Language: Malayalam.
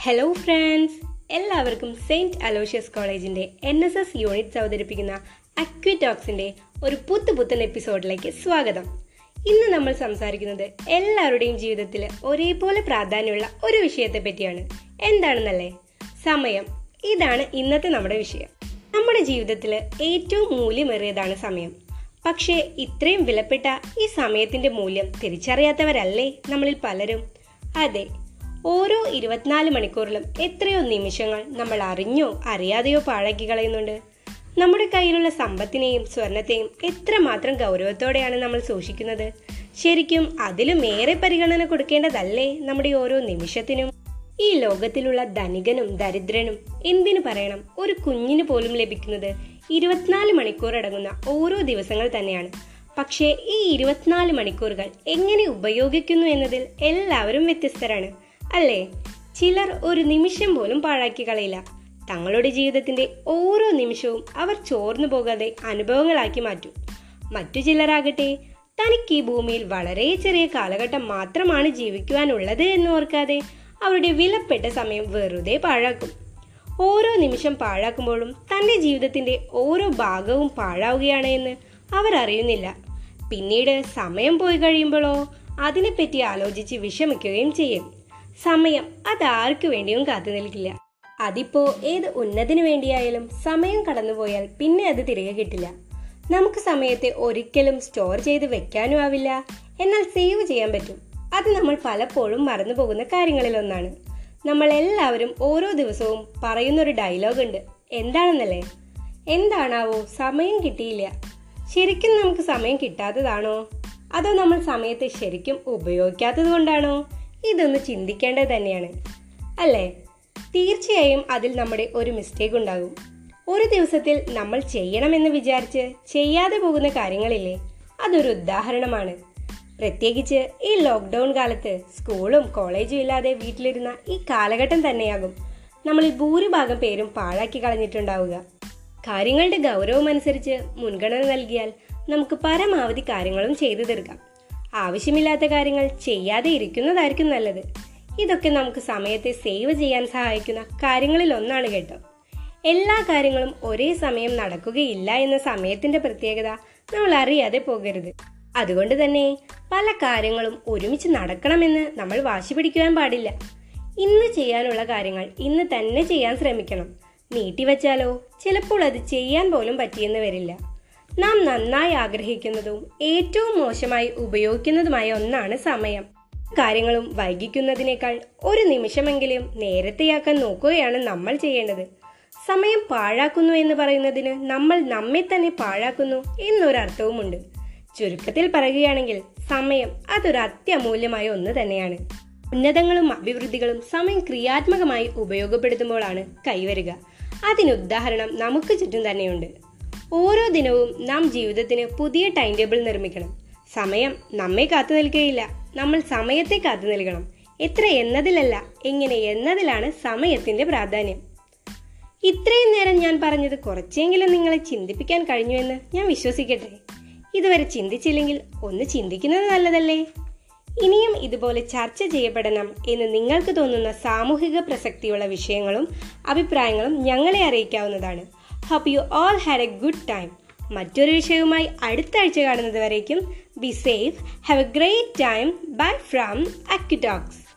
ഹലോ ഫ്രണ്ട്സ് എല്ലാവർക്കും സെയിന്റ് അലോഷ്യസ് കോളേജിന്റെ എൻ എസ് എസ് യൂണിറ്റ്സ് അവതരിപ്പിക്കുന്ന അക്വിറ്റോക്സിന്റെ ഒരു പുത്തു പുത്തൻ എപ്പിസോഡിലേക്ക് സ്വാഗതം. ഇന്ന് നമ്മൾ സംസാരിക്കുന്നത് എല്ലാവരുടെയും ജീവിതത്തിൽ ഒരേപോലെ പ്രാധാന്യമുള്ള ഒരു വിഷയത്തെ പറ്റിയാണ്. എന്താണെന്നല്ലേ? സമയം. ഇതാണ് ഇന്നത്തെ നമ്മുടെ വിഷയം. നമ്മുടെ ജീവിതത്തിൽ ഏറ്റവും മൂല്യമേറിയതാണ് സമയം. പക്ഷേ ഇത്രയും വിലപ്പെട്ട ഈ സമയത്തിന്റെ മൂല്യം തിരിച്ചറിയാത്തവരല്ലേ നമ്മളിൽ പലരും? അതെ ഓരോ ഇരുപത്തിനാല് മണിക്കൂറിലും എത്രയോ നിമിഷങ്ങൾ നമ്മൾ അറിഞ്ഞോ അറിയാതെയോ പാഴാക്കി കളയുന്നുണ്ട്. നമ്മുടെ കയ്യിലുള്ള സമ്പത്തിനെയും സ്വർണത്തെയും എത്രമാത്രം ഗൗരവത്തോടെയാണ് നമ്മൾ സൂക്ഷിക്കുന്നത്? ശരിക്കും അതിലും ഏറെ പരിഗണന കൊടുക്കേണ്ടതല്ലേ നമ്മുടെ ഓരോ നിമിഷത്തിനും? ഈ ലോകത്തിലുള്ള ധനികനും ദരിദ്രനും എന്തിനു പറയണം? ഒരു കുഞ്ഞിന് പോലും ലഭിക്കുന്നത് ഇരുപത്തിനാല് മണിക്കൂർ അടങ്ങുന്ന ഓരോ ദിവസങ്ങൾ തന്നെയാണ്. പക്ഷേ ഈ ഇരുപത്തിനാല് മണിക്കൂറുകൾ എങ്ങനെ ഉപയോഗിക്കുന്നു എന്നതിൽ എല്ലാവരും വ്യത്യസ്തരാണ്. അല്ലേ? ചിലർ ഒരു നിമിഷം പോലും പാഴാക്കി കളയില്ല. തങ്ങളുടെ ജീവിതത്തിന്റെ ഓരോ നിമിഷവും അവർ ചോർന്നു പോകാതെ അനുഭവങ്ങളാക്കി മാറ്റും. മറ്റു ചിലരാകട്ടെ തനിക്ക് ഈ ഭൂമിയിൽ വളരെ ചെറിയ കാലഘട്ടം മാത്രമാണ് ജീവിക്കുവാനുള്ളത് എന്ന് ഓർക്കാതെ അവരുടെ വിലപ്പെട്ട സമയം വെറുതെ പാഴാക്കും. ഓരോ നിമിഷം പാഴാക്കുമ്പോഴും തന്റെ ജീവിതത്തിന്റെ ഓരോ ഭാഗവും പാഴാവുകയാണ് എന്ന് അവർ അറിയുന്നില്ല. പിന്നീട് സമയം പോയി കഴിയുമ്പോഴോ അതിനെപ്പറ്റി ആലോചിച്ച് വിഷമിക്കുകയും ചെയ്യും. സമയം അതാർക്കു വേണ്ടിയും കാത്തു നിൽക്കില്ല. അതിപ്പോ ഏത് ഉന്നതിനു വേണ്ടിയായാലും സമയം കടന്നുപോയാൽ പിന്നെ അത് തിരികെ കിട്ടില്ല. നമുക്ക് സമയത്തെ ഒരിക്കലും സ്റ്റോർ ചെയ്ത് വെക്കാനും ആവില്ല. എന്നാൽ സേവ് ചെയ്യാൻ പറ്റും. അത് നമ്മൾ പലപ്പോഴും മറന്നു പോകുന്ന കാര്യങ്ങളിലൊന്നാണ് നമ്മൾ എല്ലാവരും ഓരോ ദിവസവും പറയുന്നൊരു ഡയലോഗ് ഉണ്ട്. എന്താണെന്നല്ലേ? എന്താണാവോ സമയം കിട്ടിയില്ല. ശരിക്കും നമുക്ക് സമയം കിട്ടാത്തതാണോ? അതോ നമ്മൾ സമയത്തെ ശരിക്കും ഉപയോഗിക്കാത്തത് കൊണ്ടാണോ? ഇതൊന്ന് ചിന്തിക്കേണ്ടത് തന്നെയാണ്. അല്ലേ? തീർച്ചയായും അതിൽ നമ്മുടെ ഒരു മിസ്റ്റേക്ക് ഉണ്ടാകും. ഒരു ദിവസത്തിൽ നമ്മൾ ചെയ്യണമെന്ന് വിചാരിച്ച് ചെയ്യാതെ പോകുന്ന കാര്യങ്ങളില്ലേ? അതൊരു ഉദാഹരണമാണ്. പ്രത്യേകിച്ച് ഈ ലോക്ക്ഡൗൺ കാലത്ത് സ്കൂളും കോളേജും ഇല്ലാതെ വീട്ടിലിരുന്ന ഈ കാലഘട്ടം തന്നെയാകും നമ്മളിൽ ഭൂരിഭാഗം പേരും പാഴാക്കി കളഞ്ഞിട്ടുണ്ടാവുക. കാര്യങ്ങളുടെ ഗൗരവം അനുസരിച്ച് മുൻഗണന നൽകിയാൽ നമുക്ക് പരമാവധി കാര്യങ്ങളും ചെയ്തു തീർക്കാം. ആവശ്യമില്ലാത്ത കാര്യങ്ങൾ ചെയ്യാതെ ഇരിക്കുന്നതായിരിക്കും നല്ലത്. ഇതൊക്കെ നമുക്ക് സമയത്തെ സേവ് ചെയ്യാൻ സഹായിക്കുന്ന കാര്യങ്ങളിൽ ഒന്നാണ് കേട്ടോ. എല്ലാ കാര്യങ്ങളും ഒരേ സമയം നടക്കുകയില്ല എന്ന സമയത്തിന്റെ പ്രത്യേകത നമ്മൾ അറിയാതെ പോകരുത്. അതുകൊണ്ട് തന്നെ പല കാര്യങ്ങളും ഒരുമിച്ച് നടക്കണമെന്ന് നമ്മൾ വാശി പിടിക്കുവാൻ പാടില്ല. ഇന്ന് ചെയ്യാനുള്ള കാര്യങ്ങൾ ഇന്ന് തന്നെ ചെയ്യാൻ ശ്രമിക്കണം. നീട്ടിവച്ചാലോ ചിലപ്പോൾ അത് ചെയ്യാൻ പോലും പറ്റിയെന്ന് വരില്ല. നാം നന്നായി ആഗ്രഹിക്കുന്നതും ഏറ്റവും മോശമായി ഉപയോഗിക്കുന്നതുമായ ഒന്നാണ് സമയം. കാര്യങ്ങളും വൈകിക്കുന്നതിനേക്കാൾ ഒരു നിമിഷമെങ്കിലും നേരത്തെയാക്കാൻ നോക്കുകയാണ് നമ്മൾ ചെയ്യേണ്ടത്. സമയം പാഴാക്കുന്നു എന്ന് പറയുന്നതിന് നമ്മൾ നമ്മെ തന്നെ പാഴാക്കുന്നു എന്നൊരർത്ഥവുമുണ്ട്. ചുരുക്കത്തിൽ പറയുകയാണെങ്കിൽ സമയം അതൊരു അത്യമൂല്യമായ ഒന്ന് തന്നെയാണ്. ഉന്നതങ്ങളും അഭിവൃദ്ധികളും സമയം ക്രിയാത്മകമായി ഉപയോഗപ്പെടുത്തുമ്പോഴാണ് കൈവരിക. അതിനുദാഹരണം നമുക്ക് ചുറ്റും തന്നെയുണ്ട്. ഓരോ ദിനവും നാം ജീവിതത്തിന് പുതിയ ടൈം ടേബിൾ നിർമ്മിക്കണം. സമയം നമ്മെ കാത്തു നിൽക്കുകയില്ല നമ്മൾ സമയത്തെ കാത്തു നൽകണം എത്ര എന്നതിലല്ല എങ്ങനെ എന്നതിലാണ് സമയത്തിന്റെ പ്രാധാന്യം. ഇത്രയും നേരം ഞാൻ പറഞ്ഞത് കുറച്ചെങ്കിലും നിങ്ങളെ ചിന്തിപ്പിക്കാൻ കഴിഞ്ഞുവെന്ന് ഞാൻ വിശ്വസിക്കട്ടെ. ഇതുവരെ ചിന്തിച്ചില്ലെങ്കിൽ ഒന്ന് ചിന്തിക്കുന്നത് നല്ലതല്ലേ? ഇനിയും ഇതുപോലെ ചർച്ച ചെയ്യപ്പെടണം എന്ന് നിങ്ങൾക്ക് തോന്നുന്ന സാമൂഹിക പ്രസക്തിയുള്ള വിഷയങ്ങളും അഭിപ്രായങ്ങളും ഞങ്ങളെ അറിയിക്കാവുന്നതാണ്. Hope you all had a good time മറ്റൊരു വിഷയവുമായി അടുത്ത ആഴ്ച കാണുന്നത് വരേക്കും. Be safe have a great time bye from അക്യുടോക്സ്